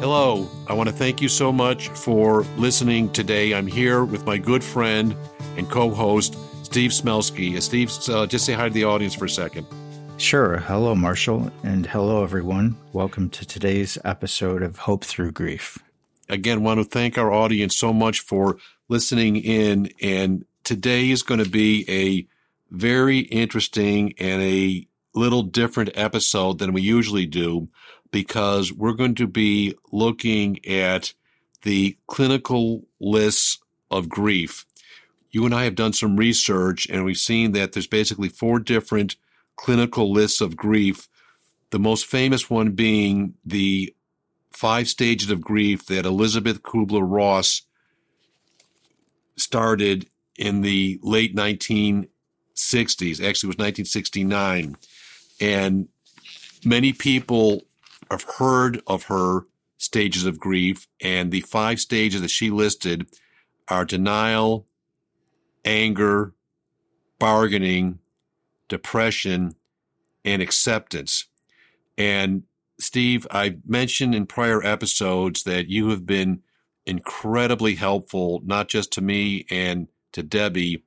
Hello. I want to thank you so much for listening today. I'm here with my good friend and co host, Steve Smelsky. Steve, uh, just say hi to the audience for a second. Sure. Hello, Marshall, and hello, everyone. Welcome to today's episode of Hope Through Grief. Again, want to thank our audience so much for listening in. And today is going to be a very interesting and a little different episode than we usually do because we're going to be looking at the clinical lists of grief. You and I have done some research and we've seen that there's basically four different clinical lists of grief. The most famous one being the five stages of grief that Elisabeth Kubler Ross started in the late 1960s. Actually, it was 1969. And many people have heard of her stages of grief, and the five stages that she listed are denial, anger, bargaining, depression, and acceptance. And Steve, I mentioned in prior episodes that you have been incredibly helpful, not just to me and to Debbie,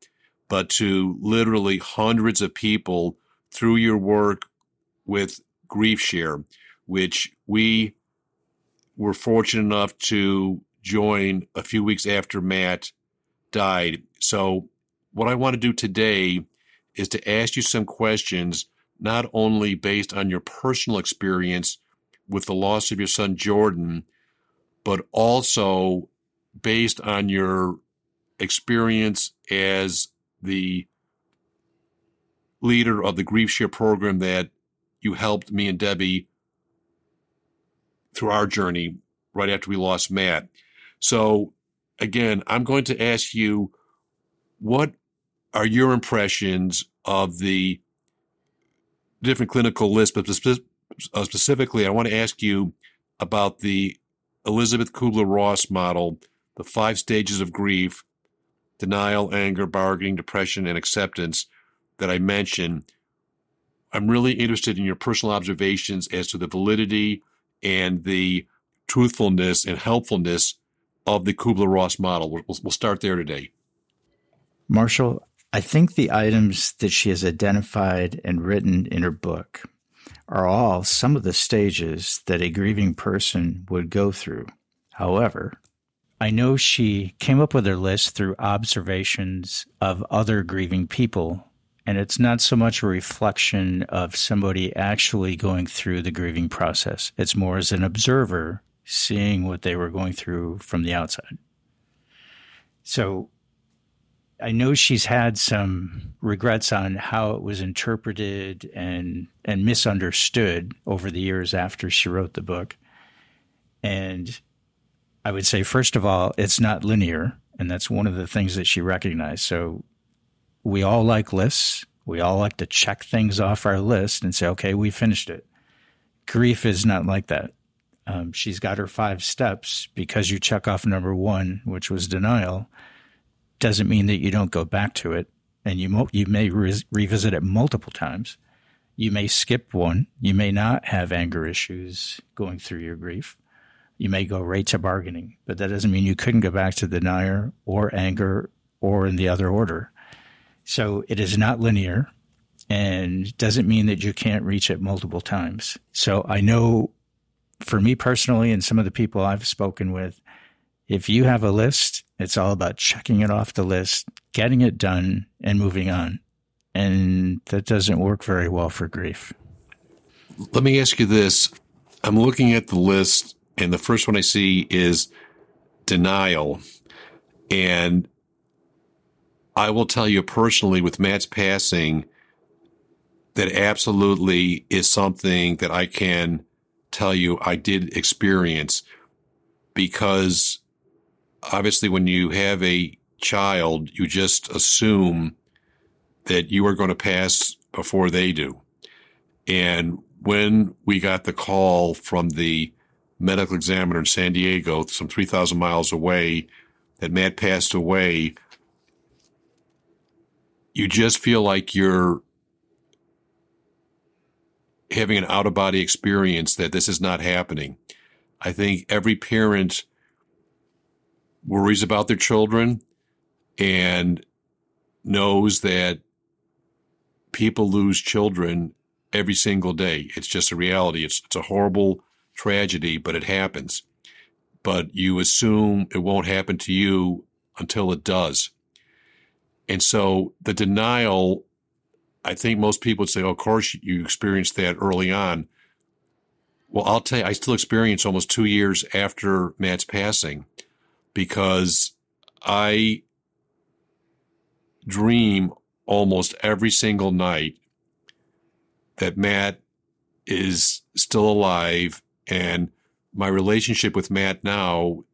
but to literally hundreds of people through your work with GriefShare which we were fortunate enough to join a few weeks after Matt died. So, what I want to do today is to ask you some questions, not only based on your personal experience with the loss of your son Jordan, but also based on your experience as the leader of the GriefShare program that you helped me and Debbie through our journey right after we lost Matt. So, again, I'm going to ask you what are your impressions of the different clinical lists, but uh, specifically, I want to ask you about the Elisabeth Kubler Ross model, the five stages of grief denial, anger, bargaining, depression, and acceptance that I mentioned. I'm really interested in your personal observations as to the validity and the truthfulness and helpfulness of the Kubler Ross model. We'll, we'll start there today. Marshall, I think the items that she has identified and written in her book are all some of the stages that a grieving person would go through. However, I know she came up with her list through observations of other grieving people and it's not so much a reflection of somebody actually going through the grieving process. It's more as an observer seeing what they were going through from the outside. So I know she's had some regrets on how it was interpreted and and misunderstood over the years after she wrote the book. And I would say first of all, it's not linear, and that's one of the things that she recognized. So we all like lists. We all like to check things off our list and say, okay, we finished it. Grief is not like that. Um, she's got her five steps because you check off number one, which was denial, doesn't mean that you don't go back to it. And you, mo- you may re- revisit it multiple times. You may skip one. You may not have anger issues going through your grief. You may go right to bargaining, but that doesn't mean you couldn't go back to denial or anger or in the other order. So it is not linear and doesn't mean that you can't reach it multiple times. So I know for me personally and some of the people I've spoken with, if you have a list, it's all about checking it off the list, getting it done, and moving on. And that doesn't work very well for grief. Let me ask you this. I'm looking at the list, and the first one I see is denial. And I will tell you personally with Matt's passing, that absolutely is something that I can tell you I did experience because obviously when you have a child, you just assume that you are going to pass before they do. And when we got the call from the medical examiner in San Diego, some 3,000 miles away, that Matt passed away, you just feel like you're having an out of body experience that this is not happening. I think every parent worries about their children and knows that people lose children every single day. It's just a reality. It's, it's a horrible tragedy, but it happens. But you assume it won't happen to you until it does. And so the denial, I think most people would say, oh, of course you experienced that early on. Well, I'll tell you, I still experience almost two years after Matt's passing because I dream almost every single night that Matt is still alive and my relationship with Matt now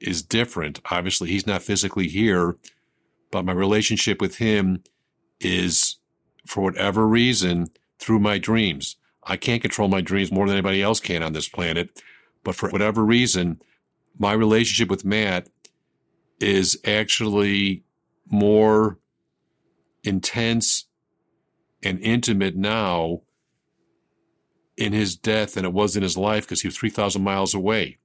is different. Obviously, he's not physically here, but my relationship with him is for whatever reason through my dreams. I can't control my dreams more than anybody else can on this planet, but for whatever reason, my relationship with Matt is actually more intense and intimate now in his death than it was in his life because he was 3,000 miles away.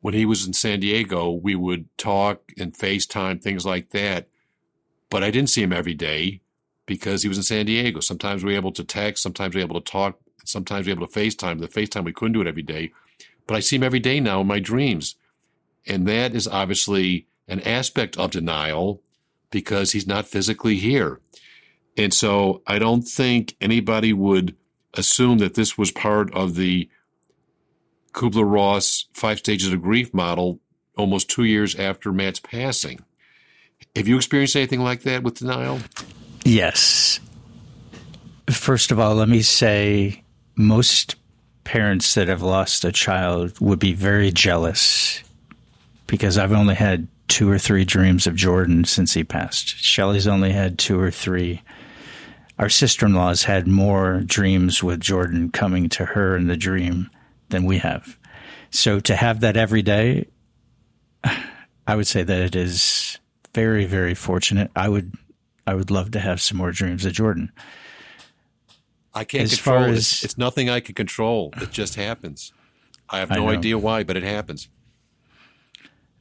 When he was in San Diego, we would talk and FaceTime, things like that. But I didn't see him every day because he was in San Diego. Sometimes we were able to text, sometimes we were able to talk, sometimes we were able to FaceTime. The FaceTime, we couldn't do it every day. But I see him every day now in my dreams. And that is obviously an aspect of denial because he's not physically here. And so I don't think anybody would assume that this was part of the Kubler Ross five stages of grief model almost two years after Matt's passing. Have you experienced anything like that with denial? Yes. First of all, let me say most parents that have lost a child would be very jealous because I've only had two or three dreams of Jordan since he passed. Shelley's only had two or three. Our sister in law's had more dreams with Jordan coming to her in the dream than we have. So to have that every day, I would say that it is very, very fortunate. I would I would love to have some more dreams of Jordan. I can't as control it. As, it's nothing I can control. It just happens. I have no I idea why, but it happens.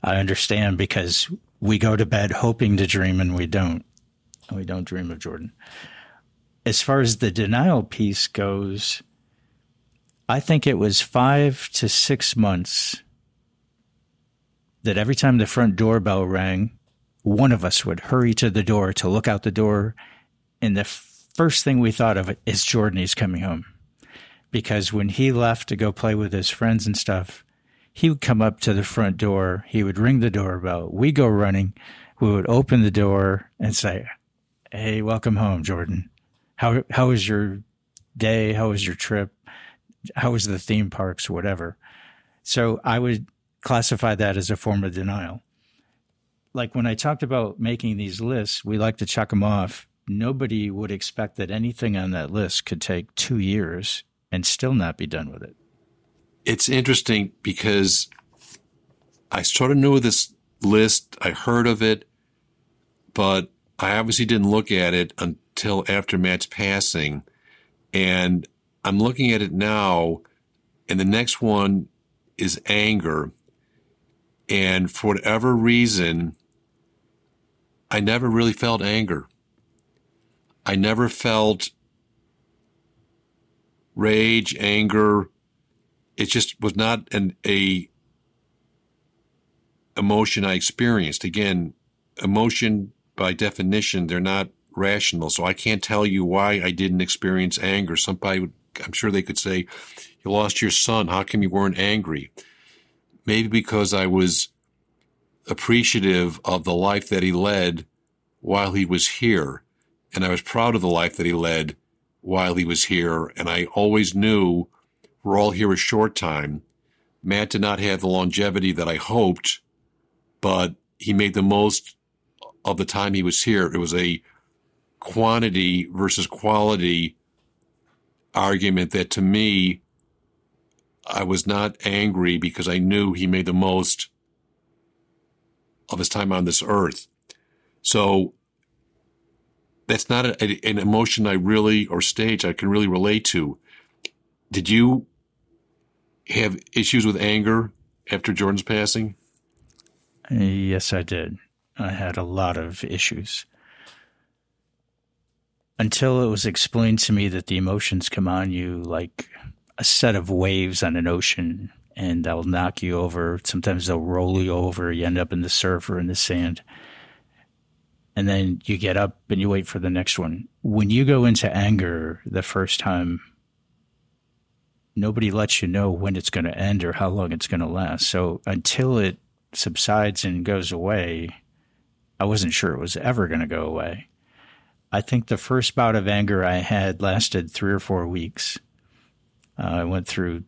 I understand because we go to bed hoping to dream and we don't. We don't dream of Jordan. As far as the denial piece goes, I think it was five to six months that every time the front doorbell rang, one of us would hurry to the door to look out the door. And the first thing we thought of is Jordan, he's coming home. Because when he left to go play with his friends and stuff, he would come up to the front door. He would ring the doorbell. We go running. We would open the door and say, Hey, welcome home, Jordan. How, how was your day? How was your trip? How was the theme parks, whatever? So I would classify that as a form of denial. Like when I talked about making these lists, we like to check them off. Nobody would expect that anything on that list could take two years and still not be done with it it's interesting because I sort of knew this list. I heard of it, but I obviously didn't look at it until after Matt's passing. And I'm looking at it now, and the next one is anger. And for whatever reason, I never really felt anger. I never felt rage, anger, it just was not an a emotion I experienced. Again, emotion by definition, they're not rational. So I can't tell you why I didn't experience anger. Somebody would, I'm sure they could say, you lost your son. How come you weren't angry? Maybe because I was appreciative of the life that he led while he was here. And I was proud of the life that he led while he was here. And I always knew we're all here a short time. Matt did not have the longevity that I hoped, but he made the most of the time he was here. It was a quantity versus quality argument that to me, I was not angry because I knew he made the most of his time on this earth. So that's not a, a, an emotion I really, or stage I can really relate to. Did you have issues with anger after Jordan's passing? Yes, I did. I had a lot of issues. Until it was explained to me that the emotions come on you like a set of waves on an ocean and they'll knock you over. Sometimes they'll roll you over. You end up in the surf or in the sand. And then you get up and you wait for the next one. When you go into anger the first time, nobody lets you know when it's going to end or how long it's going to last. So until it subsides and goes away, I wasn't sure it was ever going to go away. I think the first bout of anger I had lasted three or four weeks. Uh, I went through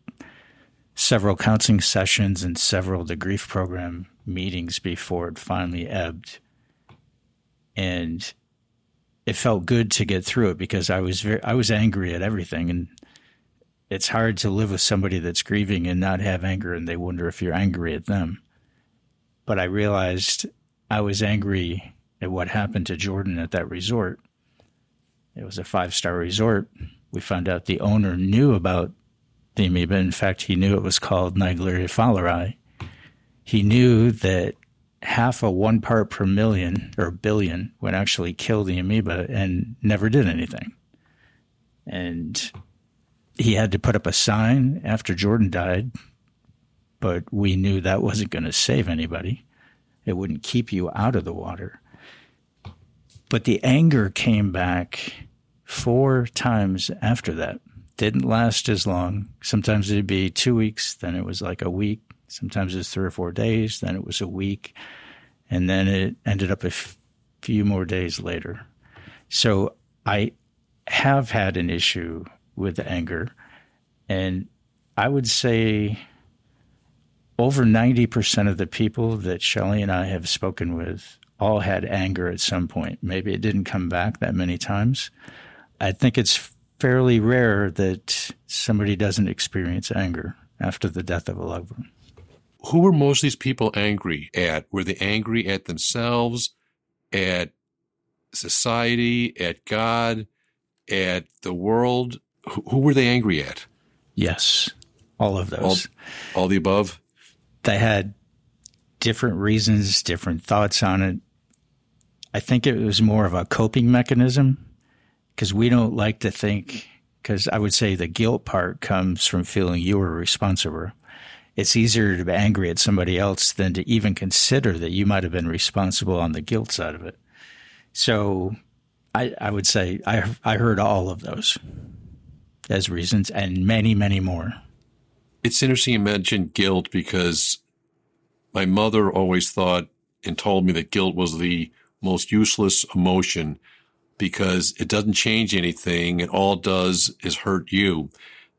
several counseling sessions and several the grief program meetings before it finally ebbed. And it felt good to get through it because I was very, I was angry at everything and it's hard to live with somebody that's grieving and not have anger and they wonder if you're angry at them. But I realized I was angry at what happened to Jordan at that resort. It was a five star resort. We found out the owner knew about the amoeba. In fact, he knew it was called Naegleria fowleri. He knew that half a one part per million or billion would actually kill the amoeba and never did anything. And he had to put up a sign after Jordan died, but we knew that wasn't going to save anybody. It wouldn't keep you out of the water. But the anger came back four times after that. Didn't last as long. Sometimes it'd be two weeks, then it was like a week. Sometimes it was three or four days, then it was a week. And then it ended up a f- few more days later. So I have had an issue with anger. And I would say over 90% of the people that Shelley and I have spoken with all had anger at some point. Maybe it didn't come back that many times, I think it's fairly rare that somebody doesn't experience anger after the death of a loved one. Who were most of these people angry at? Were they angry at themselves, at society, at God, at the world? Who were they angry at? Yes, all of those. All, all the above? They had different reasons, different thoughts on it. I think it was more of a coping mechanism because we don't like to think, because I would say the guilt part comes from feeling you were responsible. It's easier to be angry at somebody else than to even consider that you might have been responsible on the guilt side of it. So I, I would say I, I heard all of those as reasons and many, many more. It's interesting you mentioned guilt because my mother always thought and told me that guilt was the most useless emotion because it doesn't change anything. It all does is hurt you.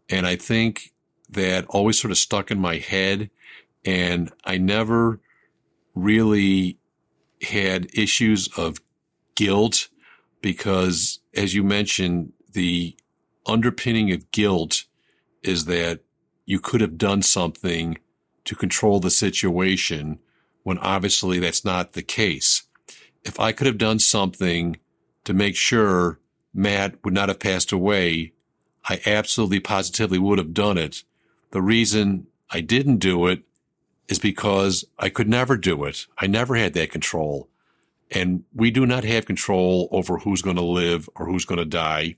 And I think that always sort of stuck in my head. And I never really had issues of guilt because, as you mentioned, the underpinning of guilt is that you could have done something to control the situation when obviously that's not the case. If I could have done something to make sure Matt would not have passed away, I absolutely positively would have done it. The reason I didn't do it is because I could never do it. I never had that control. And we do not have control over who's going to live or who's going to die.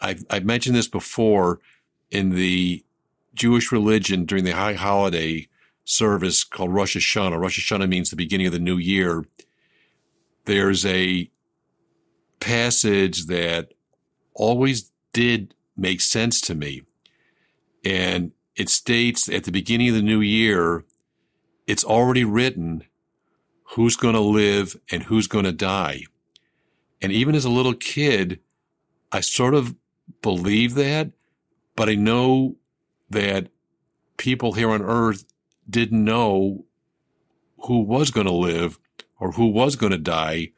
I've, I've mentioned this before in the Jewish religion during the high holiday service called Rosh Hashanah. Rosh Hashanah means the beginning of the new year. There's a passage that always did make sense to me. And it states at the beginning of the new year, it's already written who's going to live and who's going to die. And even as a little kid, I sort of believe that, but I know that people here on earth didn't know who was going to live or who was going to die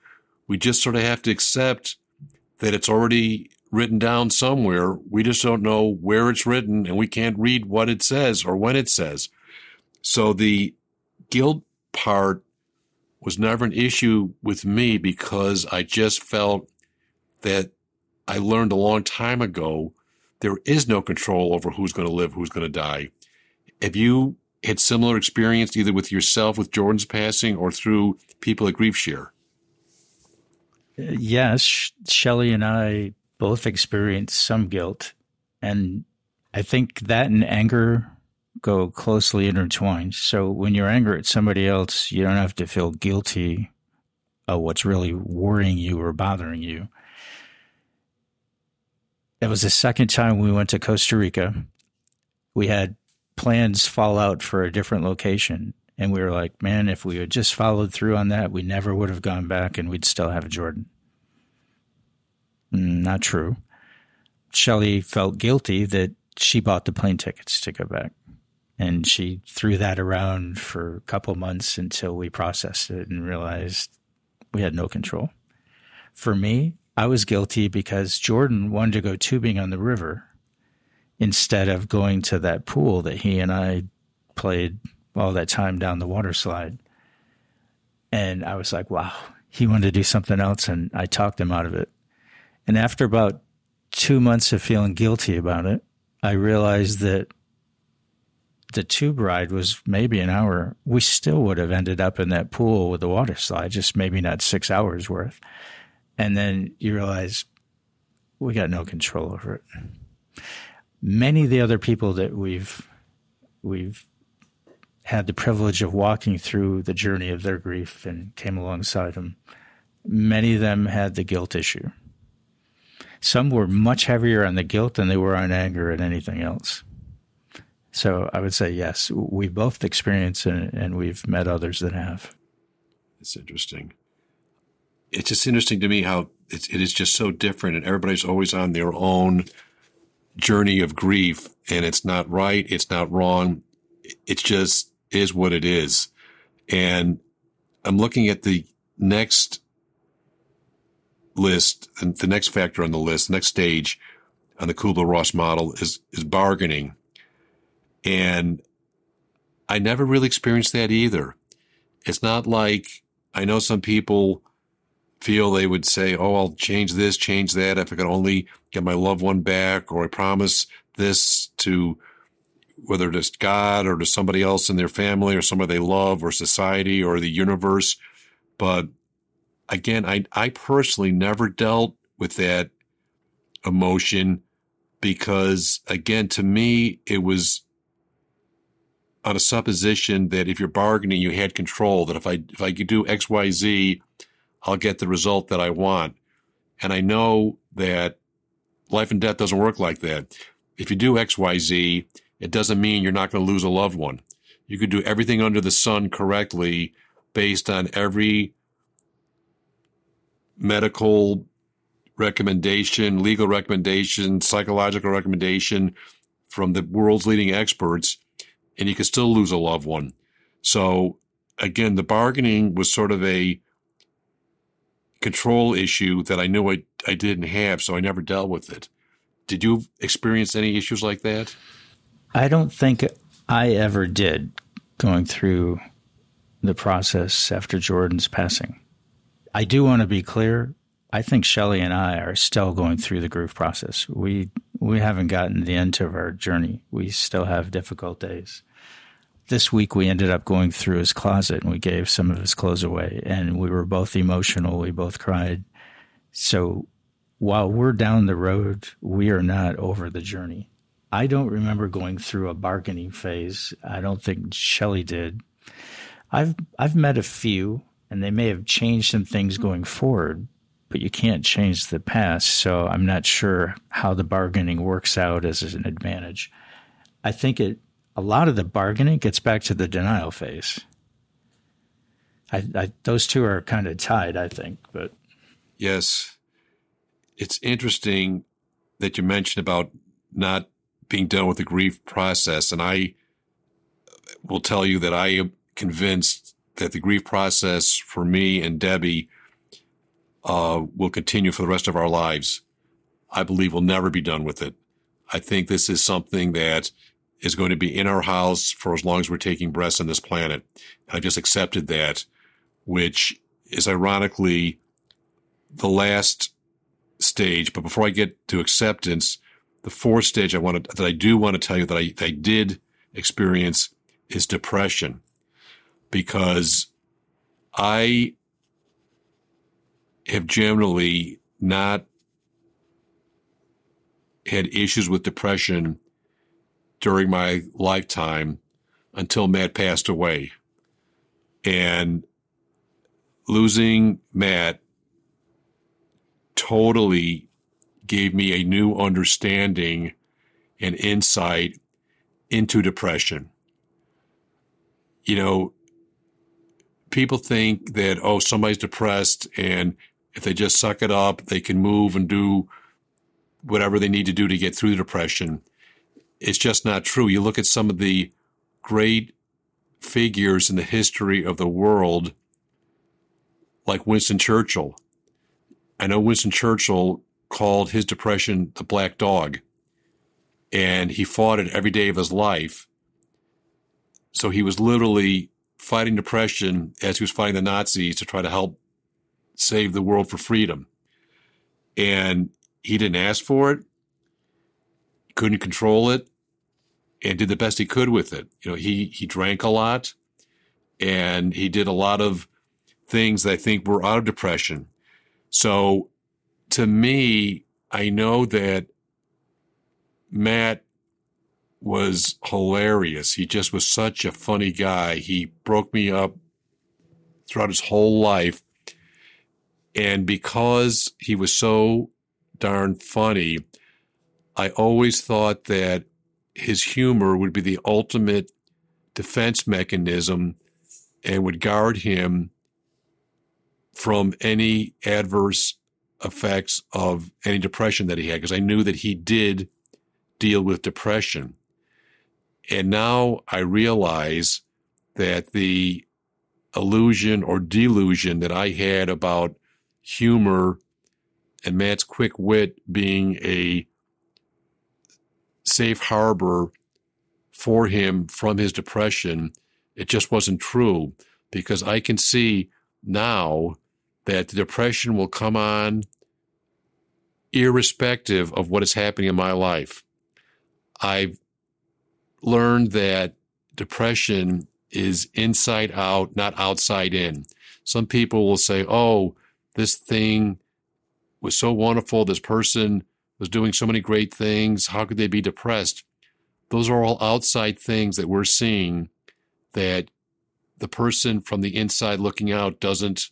we just sort of have to accept that it's already written down somewhere. We just don't know where it's written and we can't read what it says or when it says. So the guilt part was never an issue with me because I just felt that I learned a long time ago there is no control over who's going to live, who's going to die. Have you had similar experience either with yourself with Jordan's passing or through people at Grief Share? Uh, yes, Shelley and I both experienced some guilt. And I think that and anger go closely intertwined. So when you're angry at somebody else, you don't have to feel guilty of what's really worrying you or bothering you. It was the second time we went to Costa Rica. We had plans fall out for a different location. And we were like, man, if we had just followed through on that, we never would have gone back and we'd still have Jordan. Mm, not true. Shelley felt guilty that she bought the plane tickets to go back. And she threw that around for a couple months until we processed it and realized we had no control. For me, I was guilty because Jordan wanted to go tubing on the river instead of going to that pool that he and I played all that time down the water slide. And I was like, wow, he wanted to do something else. And I talked him out of it. And after about two months of feeling guilty about it, I realized that the tube ride was maybe an hour. We still would have ended up in that pool with the water slide, just maybe not six hours worth. And then you realize we got no control over it. Many of the other people that we've we've had the privilege of walking through the journey of their grief and came alongside them. Many of them had the guilt issue. Some were much heavier on the guilt than they were on anger and anything else. So I would say yes, we both experienced it, and we've met others that have. It's interesting. It's just interesting to me how it's, it is just so different, and everybody's always on their own journey of grief, and it's not right, it's not wrong. It's just is what it is. And I'm looking at the next list and the next factor on the list, the next stage on the Kubler-Ross model is, is bargaining. And I never really experienced that either. It's not like I know some people feel they would say, Oh, I'll change this, change that. If I could only get my loved one back, or I promise this to whether it's God or to somebody else in their family or somebody they love or society or the universe. But again, I, I personally never dealt with that emotion because again, to me, it was on a supposition that if you're bargaining, you had control, that if I, if I could do X, Y, Z, I'll get the result that I want. And I know that life and death doesn't work like that. If you do X, Y, Z, it doesn't mean you're not going to lose a loved one. You could do everything under the sun correctly based on every medical recommendation, legal recommendation, psychological recommendation from the world's leading experts, and you could still lose a loved one. So again, the bargaining was sort of a control issue that I knew I, I didn't have, so I never dealt with it. Did you experience any issues like that? I don't think I ever did going through the process after Jordan's passing. I do want to be clear. I think Shelley and I are still going through the grief process. We we haven't gotten to the end of our journey. We still have difficult days this week we ended up going through his closet and we gave some of his clothes away and we were both emotional. We both cried. So while we're down the road, we are not over the journey. I don't remember going through a bargaining phase. I don't think Shelley did. I've I've met a few and they may have changed some things going forward, but you can't change the past. So I'm not sure how the bargaining works out as an advantage. I think it a lot of the bargaining gets back to the denial phase. I, I, those two are kind of tied, I think. But yes, it's interesting that you mentioned about not being done with the grief process, and I will tell you that I am convinced that the grief process for me and Debbie uh, will continue for the rest of our lives. I believe we'll never be done with it. I think this is something that is going to be in our house for as long as we're taking breaths on this planet. I've just accepted that, which is ironically the last stage. But before I get to acceptance, the fourth stage I wanted that I do want to tell you that I, I did experience is depression because I have generally not had issues with depression during my lifetime until Matt passed away. And losing Matt totally gave me a new understanding and insight into depression. You know, people think that, oh, somebody's depressed and if they just suck it up, they can move and do whatever they need to do to get through the depression. It's just not true. You look at some of the great figures in the history of the world, like Winston Churchill. I know Winston Churchill called his depression the black dog, and he fought it every day of his life. So he was literally fighting depression as he was fighting the Nazis to try to help save the world for freedom. And he didn't ask for it, couldn't control it, and did the best he could with it. You know, he he drank a lot, and he did a lot of things that I think were out of depression. So, to me, I know that Matt was hilarious. He just was such a funny guy. He broke me up throughout his whole life. And because he was so darn funny, I always thought that his humor would be the ultimate defense mechanism and would guard him from any adverse effects of any depression that he had because I knew that he did deal with depression. And now I realize that the illusion or delusion that I had about humor and Matt's quick wit being a safe harbor for him from his depression, it just wasn't true because I can see now that the depression will come on irrespective of what is happening in my life. I've learned that depression is inside out, not outside in. Some people will say, oh, this thing was so wonderful. This person was doing so many great things. How could they be depressed? Those are all outside things that we're seeing that the person from the inside looking out doesn't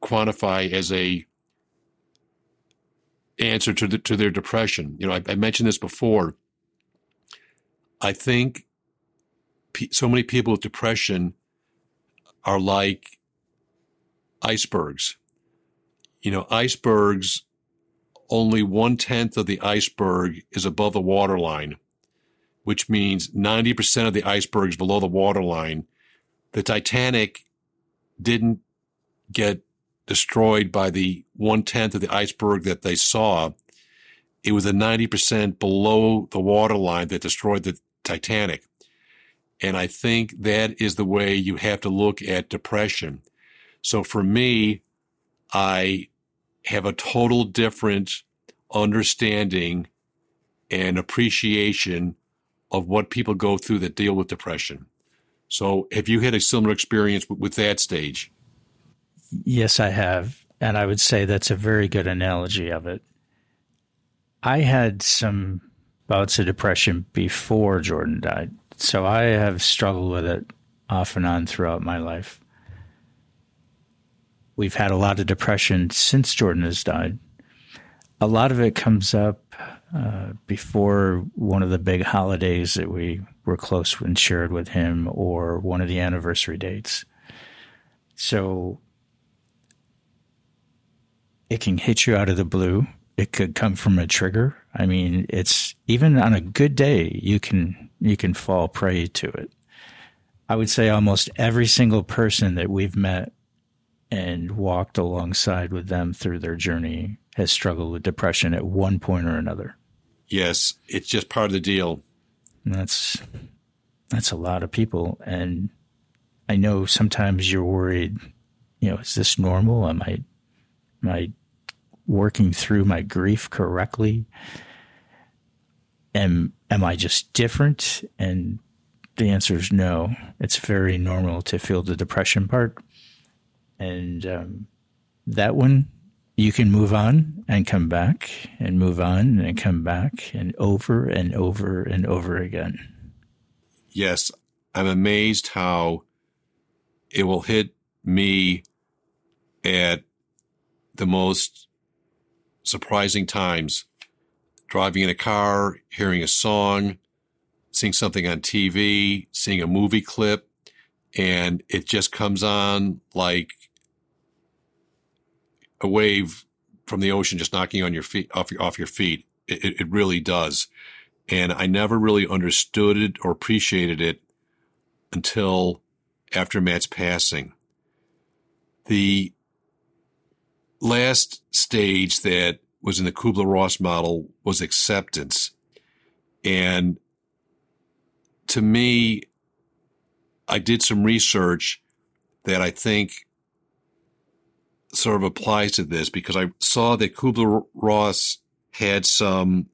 quantify as a answer to the, to their depression. You know, I, I mentioned this before. I think so many people with depression are like icebergs. You know, icebergs, only one tenth of the iceberg is above the waterline, which means 90% of the icebergs below the waterline. The Titanic didn't get destroyed by the one tenth of the iceberg that they saw. It was the 90% below the waterline that destroyed the Titanic. And I think that is the way you have to look at depression. So for me, I have a total different understanding and appreciation of what people go through that deal with depression. So have you had a similar experience with that stage? Yes, I have. And I would say that's a very good analogy of it. I had some bouts of depression before Jordan died. So I have struggled with it off and on throughout my life. We've had a lot of depression since Jordan has died. A lot of it comes up uh, before one of the big holidays that we were close and shared with him or one of the anniversary dates. So it can hit you out of the blue. It could come from a trigger. I mean, it's even on a good day, you can you can fall prey to it. I would say almost every single person that we've met and walked alongside with them through their journey has struggled with depression at one point or another. Yes, it's just part of the deal. And that's that's a lot of people and I know sometimes you're worried, you know, is this normal? Am I am I working through my grief correctly? Am am I just different? And the answer is no. It's very normal to feel the depression part. And um, that one, you can move on and come back and move on and come back and over and over and over again. Yes, I'm amazed how it will hit me at the most surprising times. Driving in a car, hearing a song, seeing something on TV, seeing a movie clip, and it just comes on like a wave from the ocean just knocking on your feet off your off your feet. It, it really does. And I never really understood it or appreciated it until after Matt's passing. The last stage that was in the Kubler Ross model was acceptance. And to me, I did some research that I think sort of applies to this because I saw that Kubler Ross had some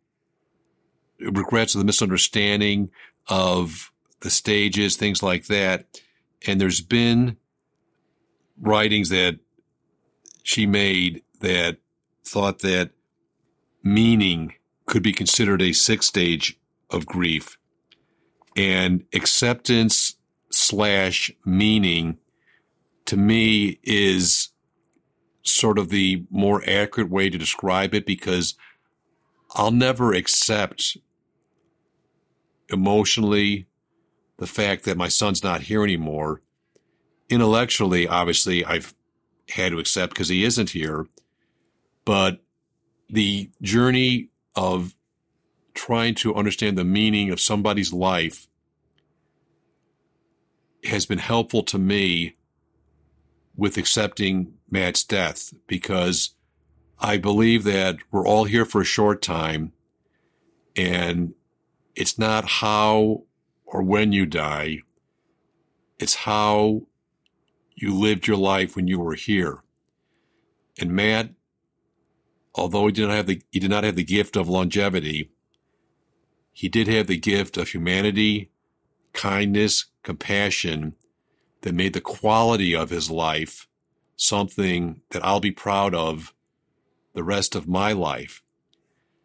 regrets of the misunderstanding of the stages, things like that. And there's been writings that she made that thought that meaning could be considered a sixth stage of grief and acceptance slash meaning to me is sort of the more accurate way to describe it because I'll never accept emotionally the fact that my son's not here anymore. Intellectually, obviously, I've had to accept because he isn't here. But the journey of trying to understand the meaning of somebody's life has been helpful to me with accepting Matt's death because I believe that we're all here for a short time and it's not how or when you die. It's how you lived your life when you were here. And Matt, although he did not have the, he did not have the gift of longevity, he did have the gift of humanity, kindness, compassion that made the quality of his life something that I'll be proud of the rest of my life.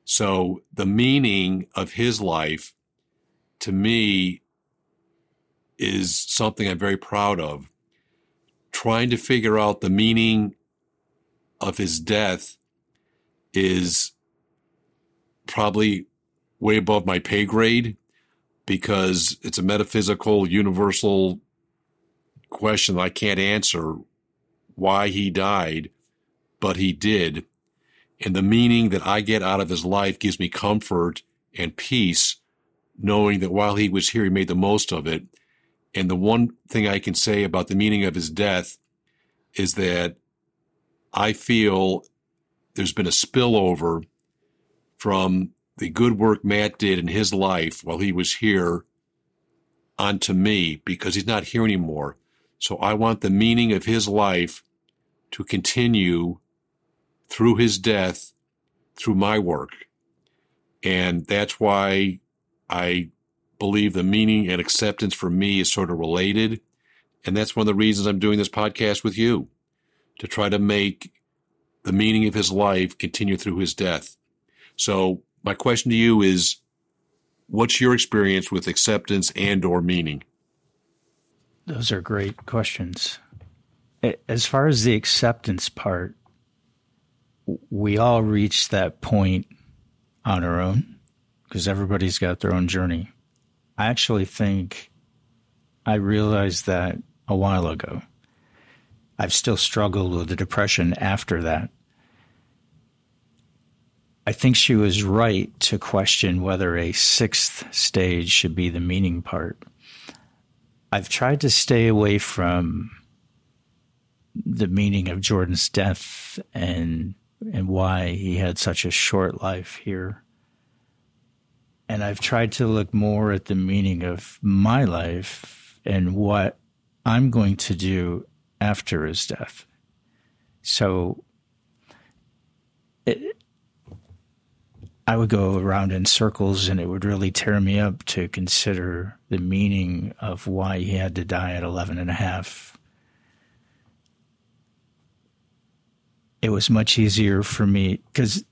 So the meaning of his life to me is something I'm very proud of. Trying to figure out the meaning of his death is probably way above my pay grade because it's a metaphysical, universal question I can't answer why he died, but he did. And the meaning that I get out of his life gives me comfort and peace, knowing that while he was here, he made the most of it. And the one thing I can say about the meaning of his death is that I feel there's been a spillover from the good work Matt did in his life while he was here onto me because he's not here anymore. So I want the meaning of his life to continue through his death, through my work. And that's why I believe the meaning and acceptance for me is sort of related. And that's one of the reasons I'm doing this podcast with you to try to make the meaning of his life continue through his death. So my question to you is, what's your experience with acceptance and or meaning? Those are great questions. As far as the acceptance part, we all reach that point on our own because everybody's got their own journey. I actually think I realized that a while ago. I've still struggled with the depression after that. I think she was right to question whether a sixth stage should be the meaning part. I've tried to stay away from the meaning of Jordan's death and and why he had such a short life here. And I've tried to look more at the meaning of my life and what I'm going to do after his death. So it, I would go around in circles and it would really tear me up to consider the meaning of why he had to die at 11 and a half. It was much easier for me because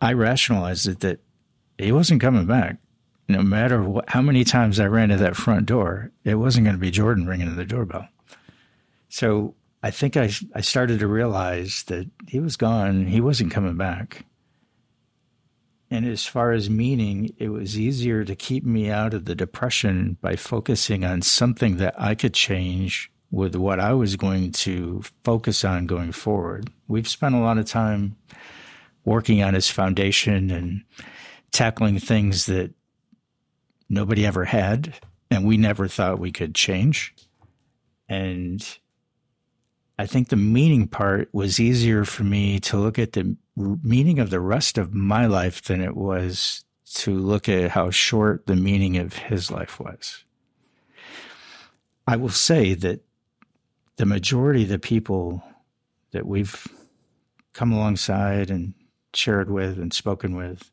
I rationalized it that he wasn't coming back. No matter what, how many times I ran to that front door, it wasn't going to be Jordan ringing the doorbell. So I think I, I started to realize that he was gone. He wasn't coming back. And as far as meaning, it was easier to keep me out of the depression by focusing on something that I could change with what I was going to focus on going forward. We've spent a lot of time working on his foundation and tackling things that nobody ever had and we never thought we could change. And I think the meaning part was easier for me to look at the meaning of the rest of my life than it was to look at how short the meaning of his life was. I will say that the majority of the people that we've come alongside and shared with and spoken with,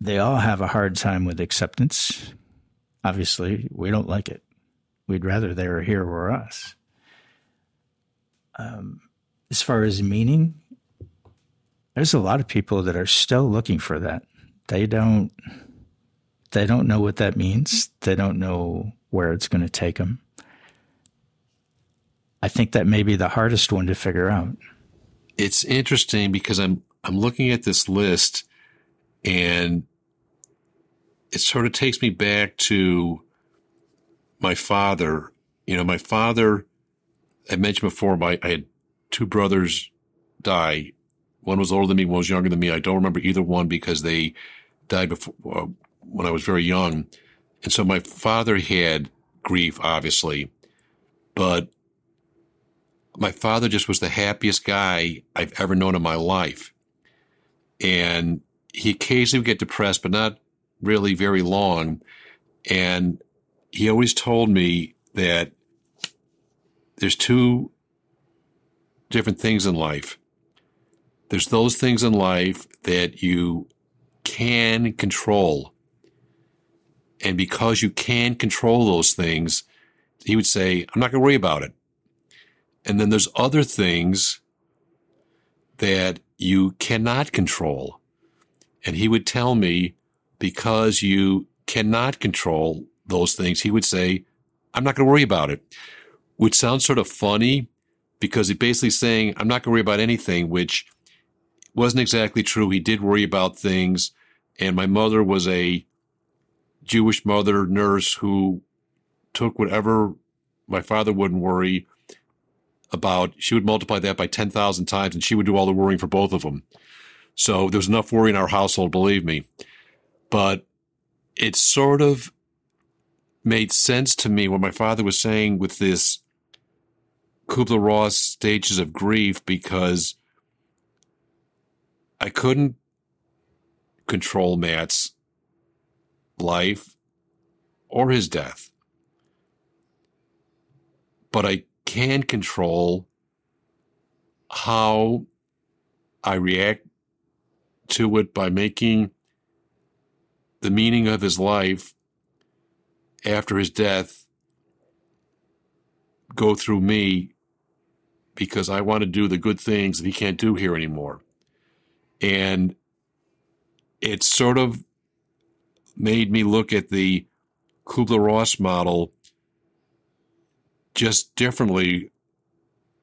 they all have a hard time with acceptance. Obviously, we don't like it. We'd rather they were here or us. Um, as far as meaning, there's a lot of people that are still looking for that. They don't they don't know what that means. They don't know where it's going to take them. I think that may be the hardest one to figure out. It's interesting because I'm I'm looking at this list and it sort of takes me back to my father. You know, my father I mentioned before my I had two brothers die. One was older than me, one was younger than me. I don't remember either one because they died before uh, when I was very young. And so my father had grief, obviously, but my father just was the happiest guy I've ever known in my life. And he occasionally would get depressed, but not really very long. And he always told me that there's two different things in life. There's those things in life that you can control. And because you can control those things, he would say, I'm not going to worry about it. And then there's other things that you cannot control. And he would tell me, because you cannot control those things, he would say, I'm not going to worry about it, which sounds sort of funny because he basically saying, I'm not going to worry about anything, which wasn't exactly true. He did worry about things. And my mother was a Jewish mother nurse who took whatever my father wouldn't worry about. She would multiply that by 10,000 times and she would do all the worrying for both of them. So there was enough worry in our household, believe me. But it sort of made sense to me what my father was saying with this Kubler Ross stages of grief because I couldn't control Matt's life or his death. But I can control how I react to it by making the meaning of his life after his death go through me because I want to do the good things that he can't do here anymore. And it sort of made me look at the Kubler Ross model just differently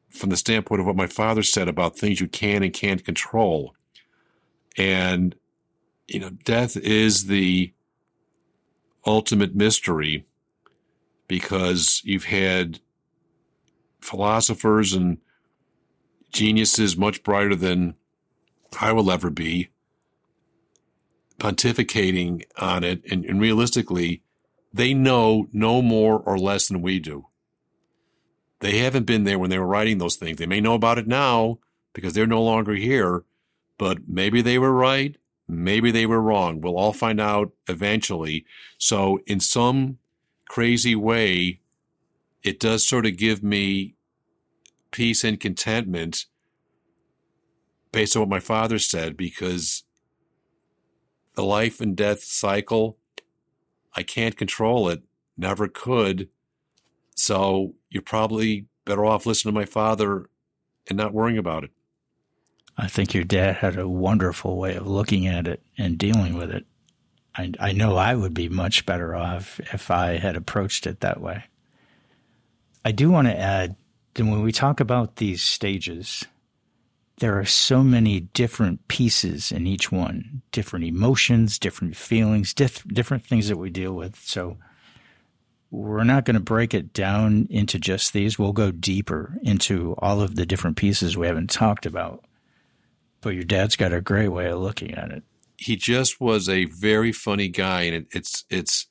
from the standpoint of what my father said about things you can and can't control. And, you know, death is the ultimate mystery because you've had philosophers and geniuses much brighter than I will ever be pontificating on it. And, and realistically, they know no more or less than we do. They haven't been there when they were writing those things. They may know about it now because they're no longer here, but maybe they were right. Maybe they were wrong. We'll all find out eventually. So, in some crazy way, it does sort of give me peace and contentment based on what my father said because the life and death cycle, I can't control it, never could. So you're probably better off listening to my father and not worrying about it. I think your dad had a wonderful way of looking at it and dealing with it. I, I know I would be much better off if I had approached it that way. I do want to add that when we talk about these stages, there are so many different pieces in each one, different emotions, different feelings, diff- different things that we deal with. So we're not going to break it down into just these. We'll go deeper into all of the different pieces we haven't talked about. But your dad's got a great way of looking at it. He just was a very funny guy, and it, it's it's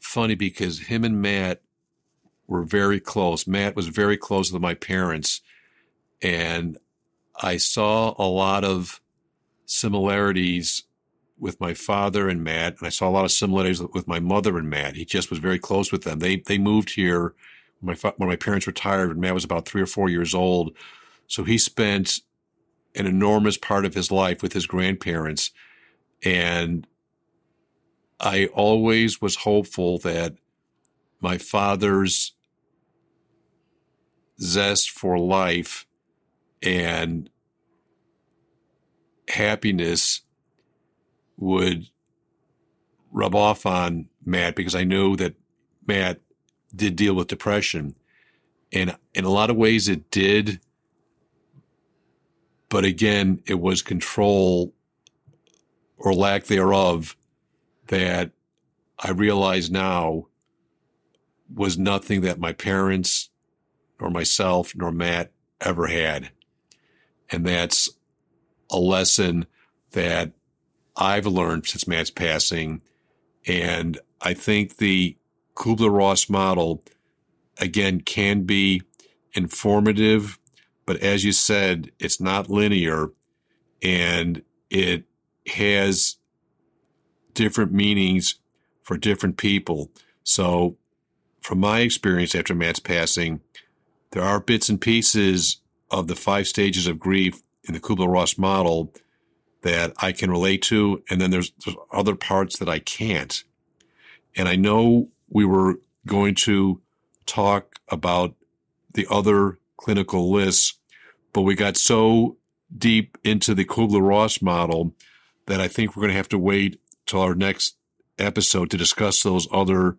funny because him and Matt were very close. Matt was very close with my parents, and I saw a lot of similarities with my father and Matt, and I saw a lot of similarities with my mother and Matt. He just was very close with them. They they moved here when my when my parents retired. and Matt was about three or four years old, so he spent an enormous part of his life with his grandparents. And I always was hopeful that my father's zest for life and happiness would rub off on Matt because I know that Matt did deal with depression. And in a lot of ways it did but again, it was control or lack thereof that I realize now was nothing that my parents nor myself nor Matt ever had. And that's a lesson that I've learned since Matt's passing. And I think the Kubler Ross model, again, can be informative but as you said, it's not linear and it has different meanings for different people. So, from my experience after Matt's passing, there are bits and pieces of the five stages of grief in the Kubler Ross model that I can relate to, and then there's, there's other parts that I can't. And I know we were going to talk about the other clinical lists, but we got so deep into the Kubler Ross model that I think we're going to have to wait till our next episode to discuss those other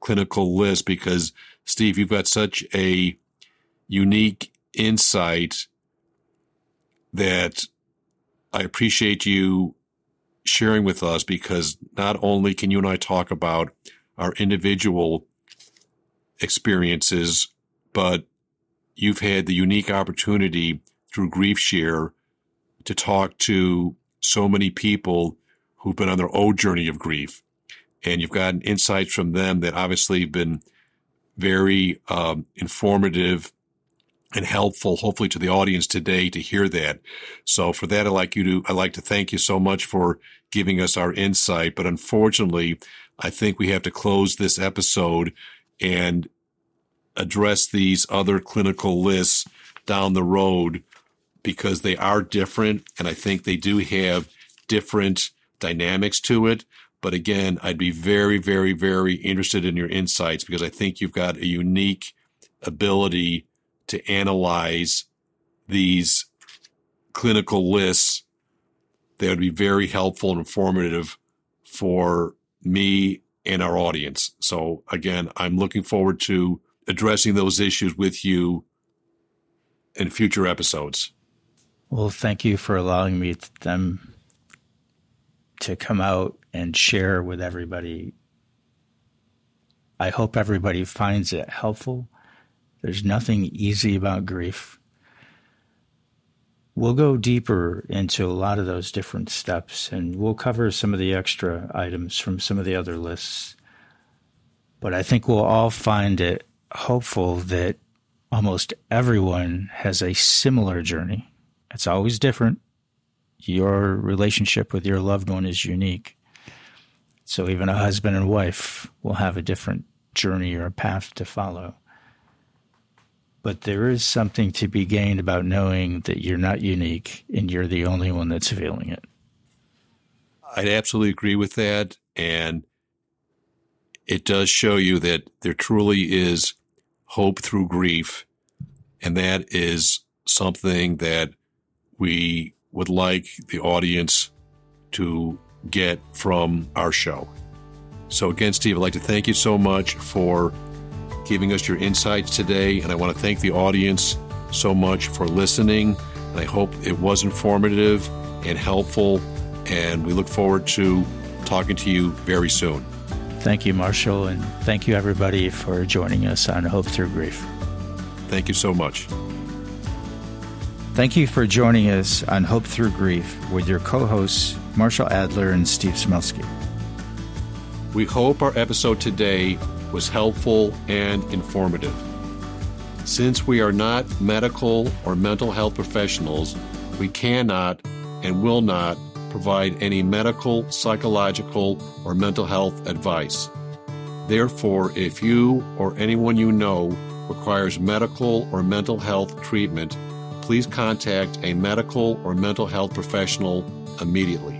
clinical list because Steve, you've got such a unique insight that I appreciate you sharing with us because not only can you and I talk about our individual experiences, but you've had the unique opportunity through Grief Share to talk to so many people who've been on their own journey of grief. And you've gotten insights from them that obviously have been very um, informative and helpful, hopefully to the audience today to hear that. So for that, I'd like you to, I'd like to thank you so much for giving us our insight. But unfortunately, I think we have to close this episode and address these other clinical lists down the road because they are different and I think they do have different dynamics to it. But again, I'd be very, very, very interested in your insights because I think you've got a unique ability to analyze these clinical lists that would be very helpful and informative for me and our audience. So again, I'm looking forward to addressing those issues with you in future episodes. Well, thank you for allowing me them to come out and share with everybody. I hope everybody finds it helpful. There's nothing easy about grief. We'll go deeper into a lot of those different steps and we'll cover some of the extra items from some of the other lists. But I think we'll all find it hopeful that almost everyone has a similar journey. It's always different. Your relationship with your loved one is unique. So even a husband and wife will have a different journey or a path to follow. But there is something to be gained about knowing that you're not unique and you're the only one that's feeling it. I'd absolutely agree with that. And it does show you that there truly is hope through grief. And that is something that we would like the audience to get from our show. So, again, Steve, I'd like to thank you so much for giving us your insights today. And I want to thank the audience so much for listening. And I hope it was informative and helpful. And we look forward to talking to you very soon. Thank you, Marshall. And thank you, everybody, for joining us on Hope Through Grief. Thank you so much. Thank you for joining us on Hope Through Grief with your co hosts, Marshall Adler and Steve Smelsky. We hope our episode today was helpful and informative. Since we are not medical or mental health professionals, we cannot and will not provide any medical, psychological, or mental health advice. Therefore, if you or anyone you know requires medical or mental health treatment, please contact a medical or mental health professional immediately.